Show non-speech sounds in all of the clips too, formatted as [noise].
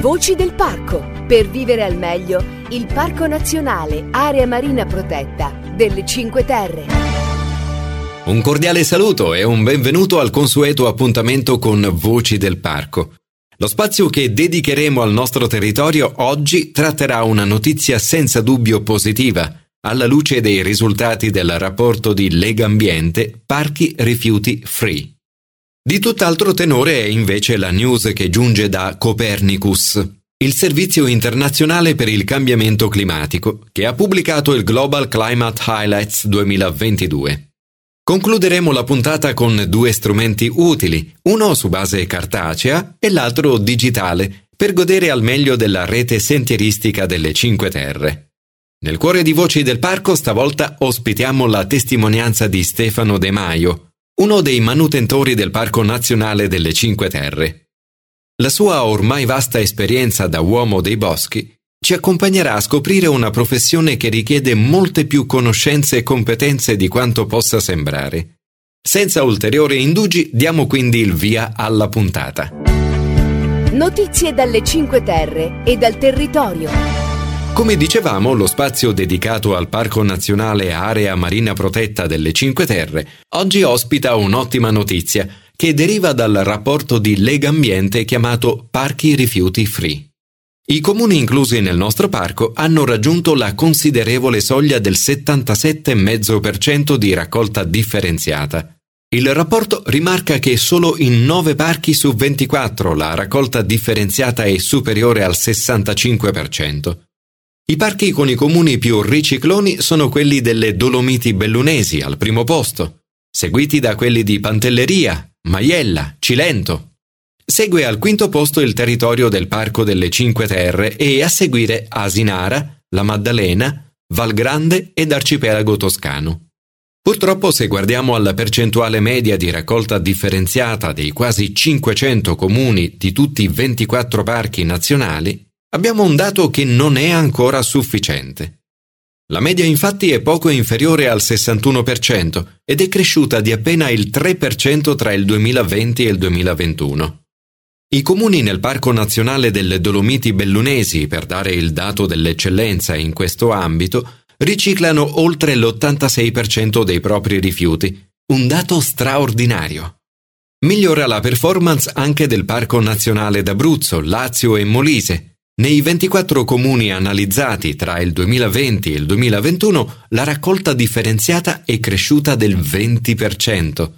Voci del parco. Per vivere al meglio, il Parco Nazionale Area Marina Protetta delle Cinque Terre. Un cordiale saluto e un benvenuto al consueto appuntamento con Voci del Parco. Lo spazio che dedicheremo al nostro territorio oggi tratterà una notizia senza dubbio positiva, alla luce dei risultati del rapporto di Lega Ambiente Parchi Rifiuti Free. Di tutt'altro tenore è invece la news che giunge da Copernicus, il Servizio internazionale per il cambiamento climatico, che ha pubblicato il Global Climate Highlights 2022. Concluderemo la puntata con due strumenti utili, uno su base cartacea e l'altro digitale, per godere al meglio della rete sentieristica delle Cinque Terre. Nel cuore di Voci del Parco stavolta ospitiamo la testimonianza di Stefano De Maio, uno dei manutentori del Parco Nazionale delle Cinque Terre. La sua ormai vasta esperienza da uomo dei boschi ci accompagnerà a scoprire una professione che richiede molte più conoscenze e competenze di quanto possa sembrare. Senza ulteriori indugi diamo quindi il via alla puntata. Notizie dalle Cinque Terre e dal territorio. Come dicevamo, lo spazio dedicato al Parco Nazionale Area Marina Protetta delle Cinque Terre oggi ospita un'ottima notizia che deriva dal rapporto di Lega Ambiente chiamato Parchi Rifiuti Free. I comuni inclusi nel nostro parco hanno raggiunto la considerevole soglia del 77,5% di raccolta differenziata. Il rapporto rimarca che solo in 9 parchi su 24 la raccolta differenziata è superiore al 65%. I parchi con i comuni più ricicloni sono quelli delle Dolomiti Bellunesi al primo posto, seguiti da quelli di Pantelleria, Maiella, Cilento. Segue al quinto posto il territorio del Parco delle Cinque Terre e a seguire Asinara, La Maddalena, Valgrande ed Arcipelago Toscano. Purtroppo se guardiamo alla percentuale media di raccolta differenziata dei quasi 500 comuni di tutti i 24 parchi nazionali, abbiamo un dato che non è ancora sufficiente. La media infatti è poco inferiore al 61% ed è cresciuta di appena il 3% tra il 2020 e il 2021. I comuni nel Parco Nazionale delle Dolomiti Bellunesi, per dare il dato dell'eccellenza in questo ambito, riciclano oltre l'86% dei propri rifiuti, un dato straordinario. Migliora la performance anche del Parco Nazionale d'Abruzzo, Lazio e Molise, nei 24 comuni analizzati tra il 2020 e il 2021 la raccolta differenziata è cresciuta del 20%.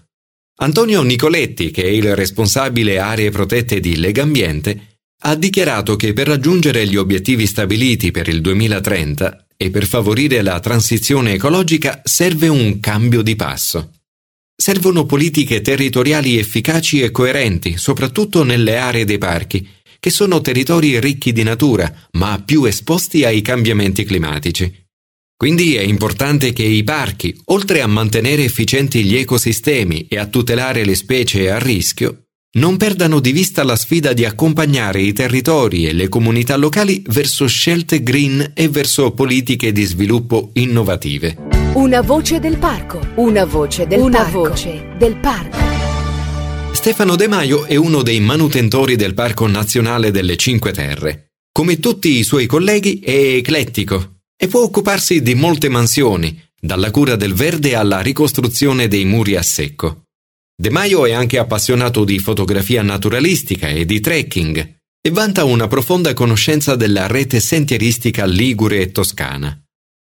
Antonio Nicoletti, che è il responsabile aree protette di Legambiente, ha dichiarato che per raggiungere gli obiettivi stabiliti per il 2030 e per favorire la transizione ecologica serve un cambio di passo. Servono politiche territoriali efficaci e coerenti, soprattutto nelle aree dei parchi, che sono territori ricchi di natura, ma più esposti ai cambiamenti climatici. Quindi è importante che i parchi, oltre a mantenere efficienti gli ecosistemi e a tutelare le specie a rischio, non perdano di vista la sfida di accompagnare i territori e le comunità locali verso scelte green e verso politiche di sviluppo innovative. Una voce del parco, una voce del una parco. voce del parco. Stefano De Maio è uno dei manutentori del Parco Nazionale delle Cinque Terre. Come tutti i suoi colleghi è eclettico e può occuparsi di molte mansioni, dalla cura del verde alla ricostruzione dei muri a secco. De Maio è anche appassionato di fotografia naturalistica e di trekking e vanta una profonda conoscenza della rete sentieristica ligure e toscana.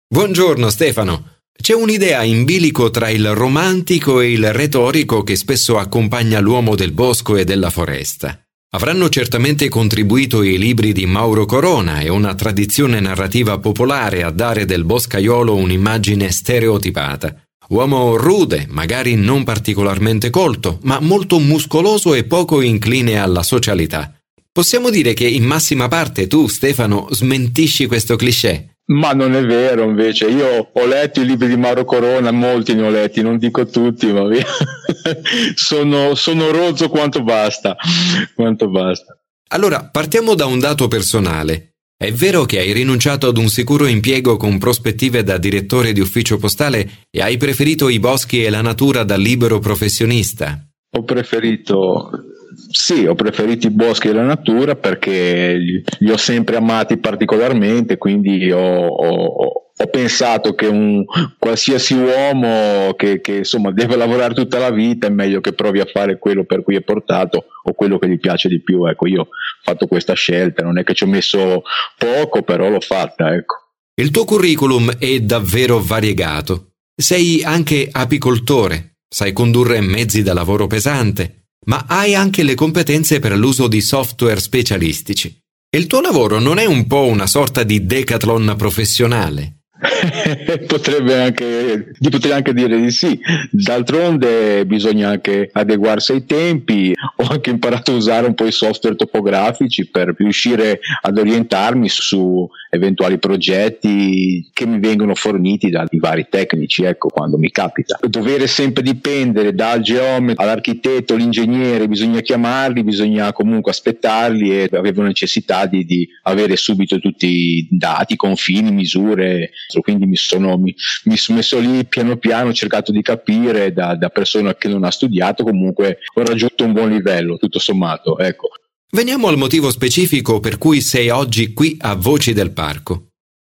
Buongiorno Stefano, c'è un'idea in bilico tra il romantico e il retorico che spesso accompagna l'uomo del bosco e della foresta. Avranno certamente contribuito i libri di Mauro Corona e una tradizione narrativa popolare a dare del boscaiolo un'immagine stereotipata. Uomo rude, magari non particolarmente colto, ma molto muscoloso e poco incline alla socialità. Possiamo dire che in massima parte tu, Stefano, smentisci questo cliché. Ma non è vero, invece. Io ho letto i libri di Mauro Corona, molti ne ho letti, non dico tutti, ma via. [laughs] sono, sono rozzo quanto basta. quanto basta. Allora, partiamo da un dato personale. È vero che hai rinunciato ad un sicuro impiego con prospettive da direttore di ufficio postale e hai preferito i boschi e la natura da libero professionista? Ho preferito Sì, ho preferito i boschi e la natura perché li ho sempre amati particolarmente, quindi ho, ho, ho pensato che un qualsiasi uomo che, che, insomma [laughs] deve lavorare tutta la vita è meglio che provi a fare quello per cui è portato o quello che gli piace di più. Ecco, io ho fatto questa scelta, non è che ci ho messo poco, però l'ho fatta, ecco. Il tuo curriculum è davvero variegato. Sei anche apicoltore, sai condurre mezzi da lavoro pesante, ma hai anche le competenze per l'uso di software specialistici. Il tuo lavoro non è un po' una sorta di decathlon professionale? [laughs] Potrebbe anche, gli potrei anche dire di sì. D'altronde bisogna anche adeguarsi ai tempi. Ho anche imparato a usare un po' i software topografici per riuscire ad orientarmi su eventuali progetti che mi vengono forniti dai vari tecnici, ecco, quando mi capita. Dovere sempre dipendere dal geometra all'architetto, all'ingegnere, bisogna chiamarli, bisogna comunque aspettarli e avevo necessità di, di avere subito tutti i dati, confini, misure quindi mi sono, mi, mi sono messo lì piano piano, ho cercato di capire da, da persona che non ha studiato, comunque ho raggiunto un buon livello, tutto sommato, ecco. Veniamo al motivo specifico per cui sei oggi qui a Voci del Parco.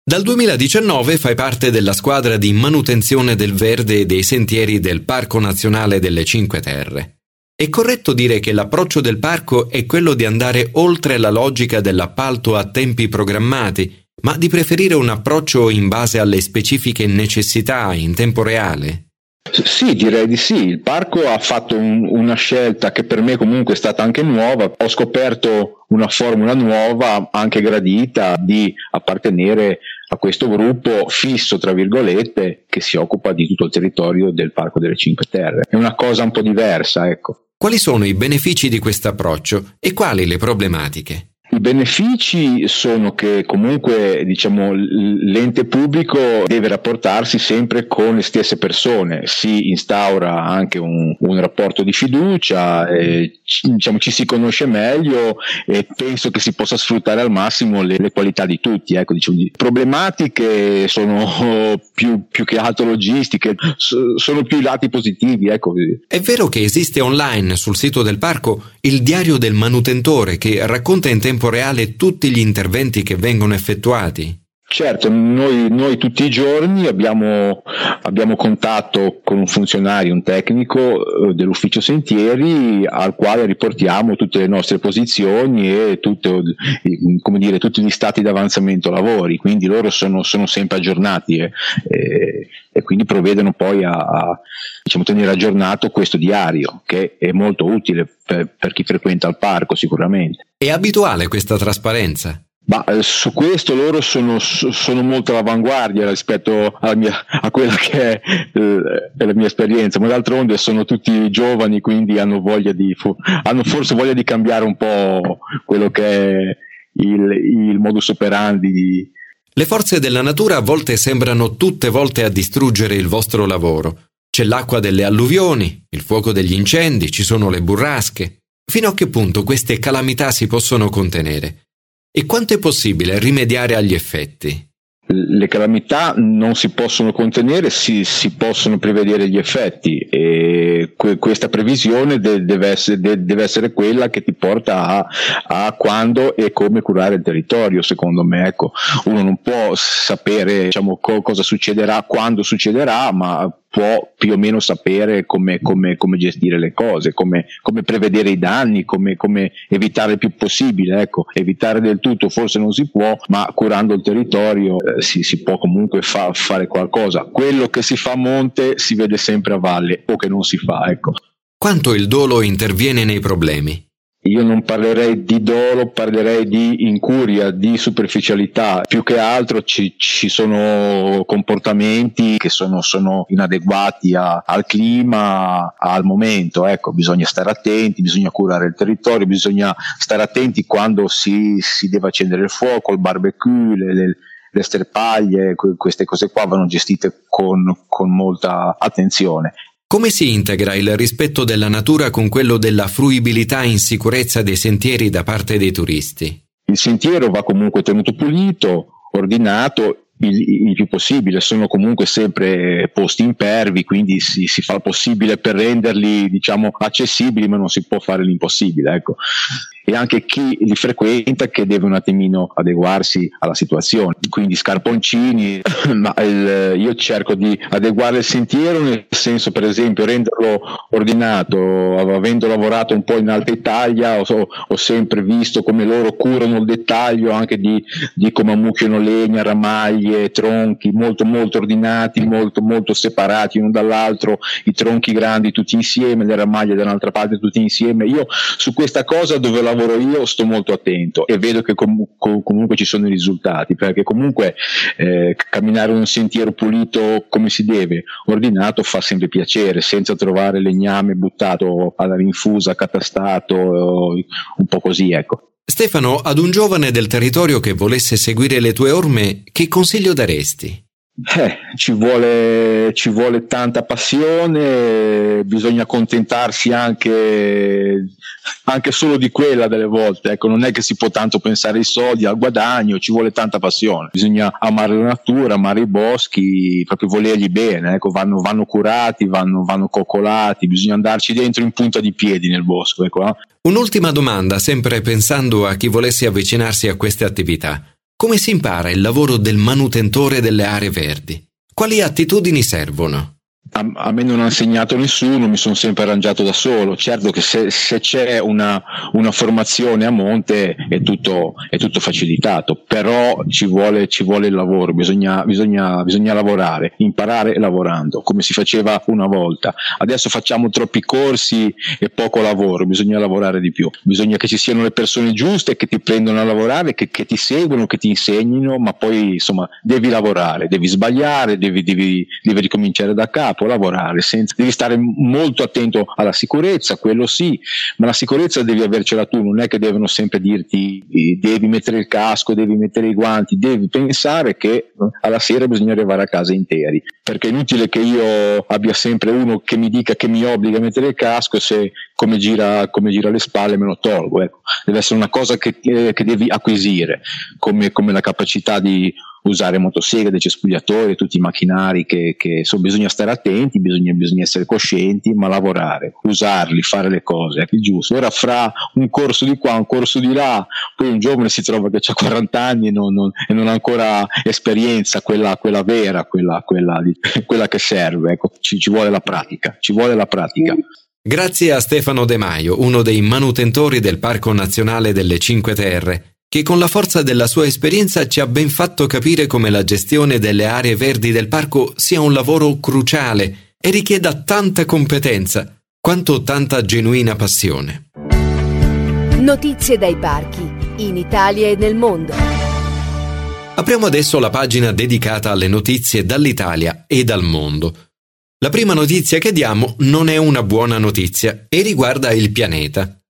Dal 2019 fai parte della squadra di manutenzione del verde e dei sentieri del Parco Nazionale delle Cinque Terre. È corretto dire che l'approccio del parco è quello di andare oltre la logica dell'appalto a tempi programmati ma di preferire un approccio in base alle specifiche necessità in tempo reale? Sì, direi di sì. Il parco ha fatto un, una scelta che per me comunque è stata anche nuova. Ho scoperto una formula nuova, anche gradita, di appartenere a questo gruppo fisso, tra virgolette, che si occupa di tutto il territorio del Parco delle Cinque Terre. È una cosa un po' diversa, ecco. Quali sono i benefici di questo approccio e quali le problematiche? I benefici sono che comunque diciamo, l'ente pubblico deve rapportarsi sempre con le stesse persone, si instaura anche un, un rapporto di fiducia, eh, diciamo, ci si conosce meglio e penso che si possa sfruttare al massimo le, le qualità di tutti. Ecco, diciamo, problematiche sono [laughs] più, più, che altro logistiche, sono più i lati positivi. Ecco. È vero che esiste online sul sito del parco il diario del manutentore che racconta in tempo reale tutti gli interventi che vengono effettuati? Certo, noi, noi, tutti i giorni abbiamo, abbiamo, contatto con un funzionario, un tecnico eh, dell'ufficio sentieri al quale riportiamo tutte le nostre posizioni e tutte, dire, tutti gli stati di avanzamento lavori, quindi loro sono, sono sempre aggiornati e, e, e, quindi provvedono poi a, a diciamo, tenere aggiornato questo diario che è molto utile per, per chi frequenta il parco sicuramente. È abituale questa trasparenza? Ma eh, su questo loro sono, sono, molto all'avanguardia rispetto mia, a quella che è, eh, la mia esperienza, ma d'altronde sono tutti giovani, quindi hanno, voglia di, hanno forse voglia di cambiare un po' quello che è il, il modus operandi. Le forze della natura a volte sembrano tutte volte a distruggere il vostro lavoro. C'è l'acqua delle alluvioni, il fuoco degli incendi, ci sono le burrasche. Fino a che punto queste calamità si possono contenere? E quanto è possibile rimediare agli effetti? Le calamità non si possono contenere, si, si possono prevedere gli effetti e que- questa previsione de- deve, essere, de- deve, essere, quella che ti porta a, a, quando e come curare il territorio, secondo me. Ecco, uno non può sapere diciamo, co- cosa succederà, quando succederà, ma può più o meno sapere come, come, come gestire le cose, come, come prevedere i danni, come, evitare il più possibile. Ecco, evitare del tutto forse non si può, ma curando il territorio eh, si, si, può comunque fa, fare qualcosa. Quello che si fa a monte si vede sempre a valle o che non si fa. Ecco. Quanto il dolo interviene nei problemi? Io non parlerei di dolo, parlerei di incuria, di superficialità. Più che altro ci, ci sono comportamenti che sono, sono inadeguati a, al clima, al momento. Ecco, bisogna stare attenti, bisogna curare il territorio, bisogna stare attenti quando si, si deve accendere il fuoco, il barbecue, le, le, le sterpaglie, queste cose qua vanno gestite con, con molta attenzione. Come si integra il rispetto della natura con quello della fruibilità in sicurezza dei sentieri da parte dei turisti? Il sentiero va comunque tenuto pulito, ordinato il, il, più possibile, sono comunque sempre posti impervi, quindi si, si, fa il possibile per renderli diciamo accessibili, ma non si può fare l'impossibile. Ecco e anche chi li frequenta che deve un attimino adeguarsi alla situazione. Quindi scarponcini, [coughs] ma il, io cerco di adeguare il sentiero nel senso per esempio renderlo ordinato, avendo lavorato un po' in Alta Italia ho, ho sempre visto come loro curano il dettaglio anche di, di come ammucchiano legna, ramaglie, tronchi molto molto ordinati, molto molto separati uno dall'altro, i tronchi grandi tutti insieme, le ramaglie da un'altra parte tutti insieme. Io su questa cosa dove lavoro lavoro io sto molto attento e vedo che com- com- comunque ci sono i risultati, perché comunque eh, camminare un sentiero pulito come si deve, ordinato, fa sempre piacere, senza trovare legname buttato alla rinfusa, catastato, un po' così, ecco. Stefano, ad un giovane del territorio che volesse seguire le tue orme, che consiglio daresti? Eh, ci, vuole, ci vuole tanta passione, bisogna accontentarsi anche, anche, solo di quella delle volte, ecco, non è che si può tanto pensare ai soldi, al guadagno, ci vuole tanta passione, bisogna amare la natura, amare i boschi, proprio volerli bene, ecco, vanno, vanno, curati, vanno, vanno, coccolati, bisogna andarci dentro in punta di piedi nel bosco. Ecco, eh. Un'ultima domanda, sempre pensando a chi volesse avvicinarsi a queste attività. Come si impara il lavoro del manutentore delle aree verdi? Quali attitudini servono? A, a, me non ha insegnato nessuno, mi sono sempre arrangiato da solo. Certo che se, se c'è una, una, formazione a monte è tutto, è tutto facilitato, però ci vuole, ci vuole il lavoro, bisogna, bisogna, bisogna, lavorare, imparare lavorando, come si faceva una volta. Adesso facciamo troppi corsi e poco lavoro, bisogna lavorare di più. Bisogna che ci siano le persone giuste che ti prendono a lavorare, che, che ti seguono, che ti insegnino, ma poi insomma devi lavorare, devi sbagliare, devi, devi, devi ricominciare da capo può lavorare, senza, devi stare molto attento alla sicurezza, quello sì, ma la sicurezza devi avercela tu, non è che devono sempre dirti devi mettere il casco, devi mettere i guanti, devi pensare che eh, alla sera bisogna arrivare a casa interi, perché è inutile che io abbia sempre uno che mi dica che mi obbliga a mettere il casco se come gira, come gira le spalle me lo tolgo, ecco. deve essere una cosa che, che devi acquisire, come, come la capacità di usare motoseghe, cespugliatori, tutti i macchinari che, che insomma, bisogna stare attenti, bisogna, bisogna, essere coscienti, ma lavorare, usarli, fare le cose, è giusto. Ora fra un corso di qua, un corso di là, poi un giovane si trova che ha 40 anni e non, non, e non ha ancora esperienza, quella, quella vera, quella, quella, di, quella, che serve, ecco, ci, ci vuole la pratica, ci vuole la pratica. Grazie a Stefano De Maio, uno dei manutentori del Parco Nazionale delle Cinque Terre, che con la forza della sua esperienza ci ha ben fatto capire come la gestione delle aree verdi del parco sia un lavoro cruciale e richieda tanta competenza quanto tanta genuina passione. Notizie dai parchi, in Italia e nel mondo. Apriamo adesso la pagina dedicata alle notizie dall'Italia e dal mondo. La prima notizia che diamo non è una buona notizia e riguarda il pianeta.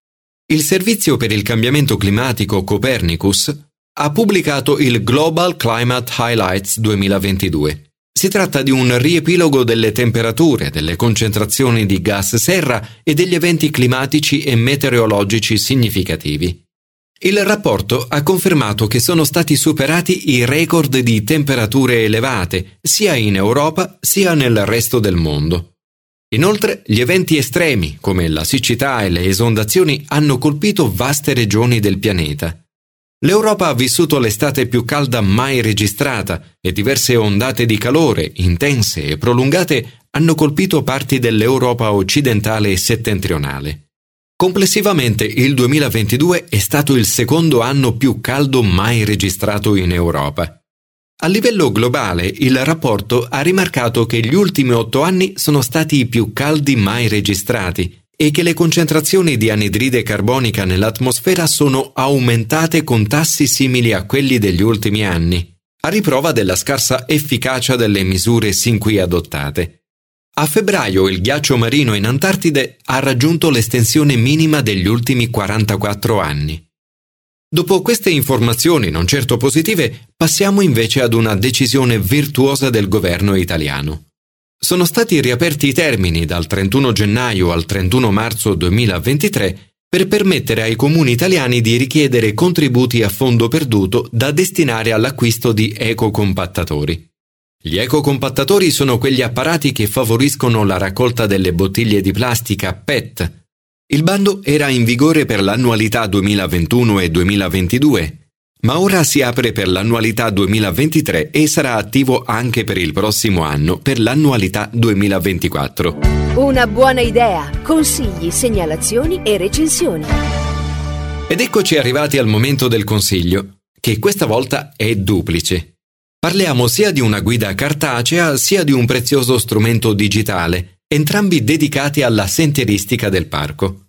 Il Servizio per il cambiamento climatico Copernicus ha pubblicato il Global Climate Highlights 2022. Si tratta di un riepilogo delle temperature, delle concentrazioni di gas serra e degli eventi climatici e meteorologici significativi. Il rapporto ha confermato che sono stati superati i record di temperature elevate sia in Europa sia nel resto del mondo. Inoltre, gli eventi estremi, come la siccità e le esondazioni, hanno colpito vaste regioni del pianeta. L'Europa ha vissuto l'estate più calda mai registrata e diverse ondate di calore, intense e prolungate, hanno colpito parti dell'Europa occidentale e settentrionale. Complessivamente il 2022 è stato il secondo anno più caldo mai registrato in Europa. A livello globale, il rapporto ha rimarcato che gli ultimi otto anni sono stati i più caldi mai registrati e che le concentrazioni di anidride carbonica nell'atmosfera sono aumentate con tassi simili a quelli degli ultimi anni, a riprova della scarsa efficacia delle misure sin qui adottate. A febbraio il ghiaccio marino in Antartide ha raggiunto l'estensione minima degli ultimi 44 anni. Dopo queste informazioni non certo positive, passiamo invece ad una decisione virtuosa del governo italiano. Sono stati riaperti i termini dal 31 gennaio al 31 marzo 2023 per permettere ai comuni italiani di richiedere contributi a fondo perduto da destinare all'acquisto di ecocompattatori. Gli ecocompattatori sono quegli apparati che favoriscono la raccolta delle bottiglie di plastica PET. Il bando era in vigore per l'annualità 2021 e 2022 ma ora si apre per l'annualità 2023 e sarà attivo anche per il prossimo anno, per l'annualità 2024. Una buona idea, consigli, segnalazioni e recensioni. Ed eccoci arrivati al momento del consiglio, che questa volta è duplice. Parliamo sia di una guida cartacea sia di un prezioso strumento digitale, entrambi dedicati alla sentieristica del parco.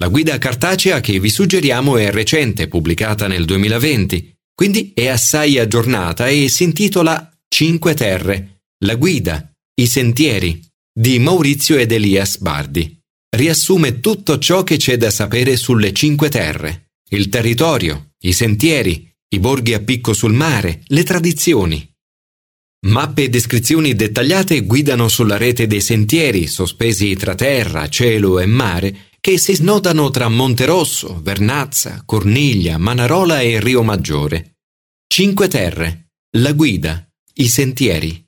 La guida cartacea che vi suggeriamo è recente, pubblicata nel 2020, quindi è assai aggiornata e si intitola Cinque Terre, la guida, i sentieri, di Maurizio ed Elias Bardi. Riassume tutto ciò che c'è da sapere sulle Cinque Terre, il territorio, i sentieri, i borghi a picco sul mare, le tradizioni. Mappe e descrizioni dettagliate guidano sulla rete dei sentieri sospesi tra terra, cielo e mare che si snodano tra Monterosso, Vernazza, Corniglia, Manarola e Rio Maggiore. Cinque Terre, La Guida, I Sentieri,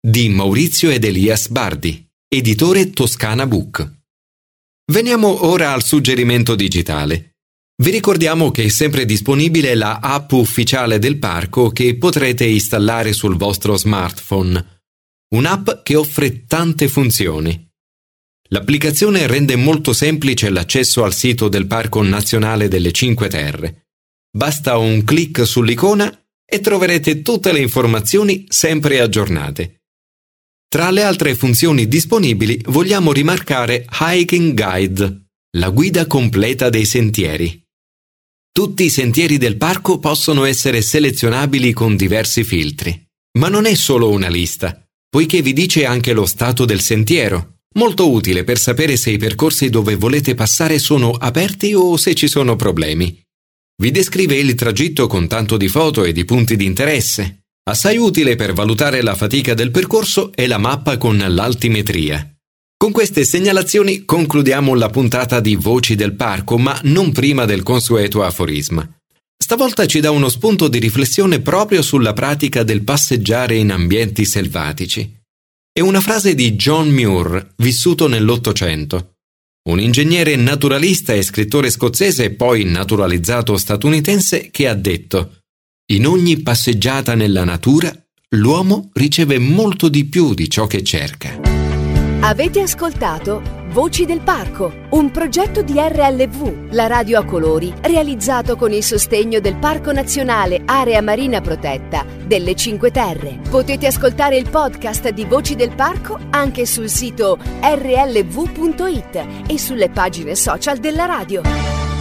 di Maurizio ed Elias Bardi, editore Toscana Book. Veniamo ora al suggerimento digitale. Vi ricordiamo che è sempre disponibile la app ufficiale del parco che potrete installare sul vostro smartphone. Un'app che offre tante funzioni L'applicazione rende molto semplice l'accesso al sito del Parco Nazionale delle Cinque Terre. Basta un clic sull'icona e troverete tutte le informazioni sempre aggiornate. Tra le altre funzioni disponibili vogliamo rimarcare Hiking Guide, la guida completa dei sentieri. Tutti i sentieri del parco possono essere selezionabili con diversi filtri, ma non è solo una lista, poiché vi dice anche lo stato del sentiero, Molto utile per sapere se i percorsi dove volete passare sono aperti o se ci sono problemi. Vi descrive il tragitto con tanto di foto e di punti di interesse. Assai utile per valutare la fatica del percorso e la mappa con l'altimetria. Con queste segnalazioni concludiamo la puntata di Voci del Parco, ma non prima del consueto aforisma. Stavolta ci dà uno spunto di riflessione proprio sulla pratica del passeggiare in ambienti selvatici. È una frase di John Muir, vissuto nell'Ottocento. Un ingegnere naturalista e scrittore scozzese, poi naturalizzato statunitense, che ha detto In ogni passeggiata nella natura, l'uomo riceve molto di più di ciò che cerca. Avete ascoltato Voci del Parco, un progetto di RLV, la radio a colori, realizzato con il sostegno del Parco Nazionale Area Marina Protetta delle Cinque Terre. Potete ascoltare il podcast di Voci del Parco anche sul sito rlv.it e sulle pagine social della radio.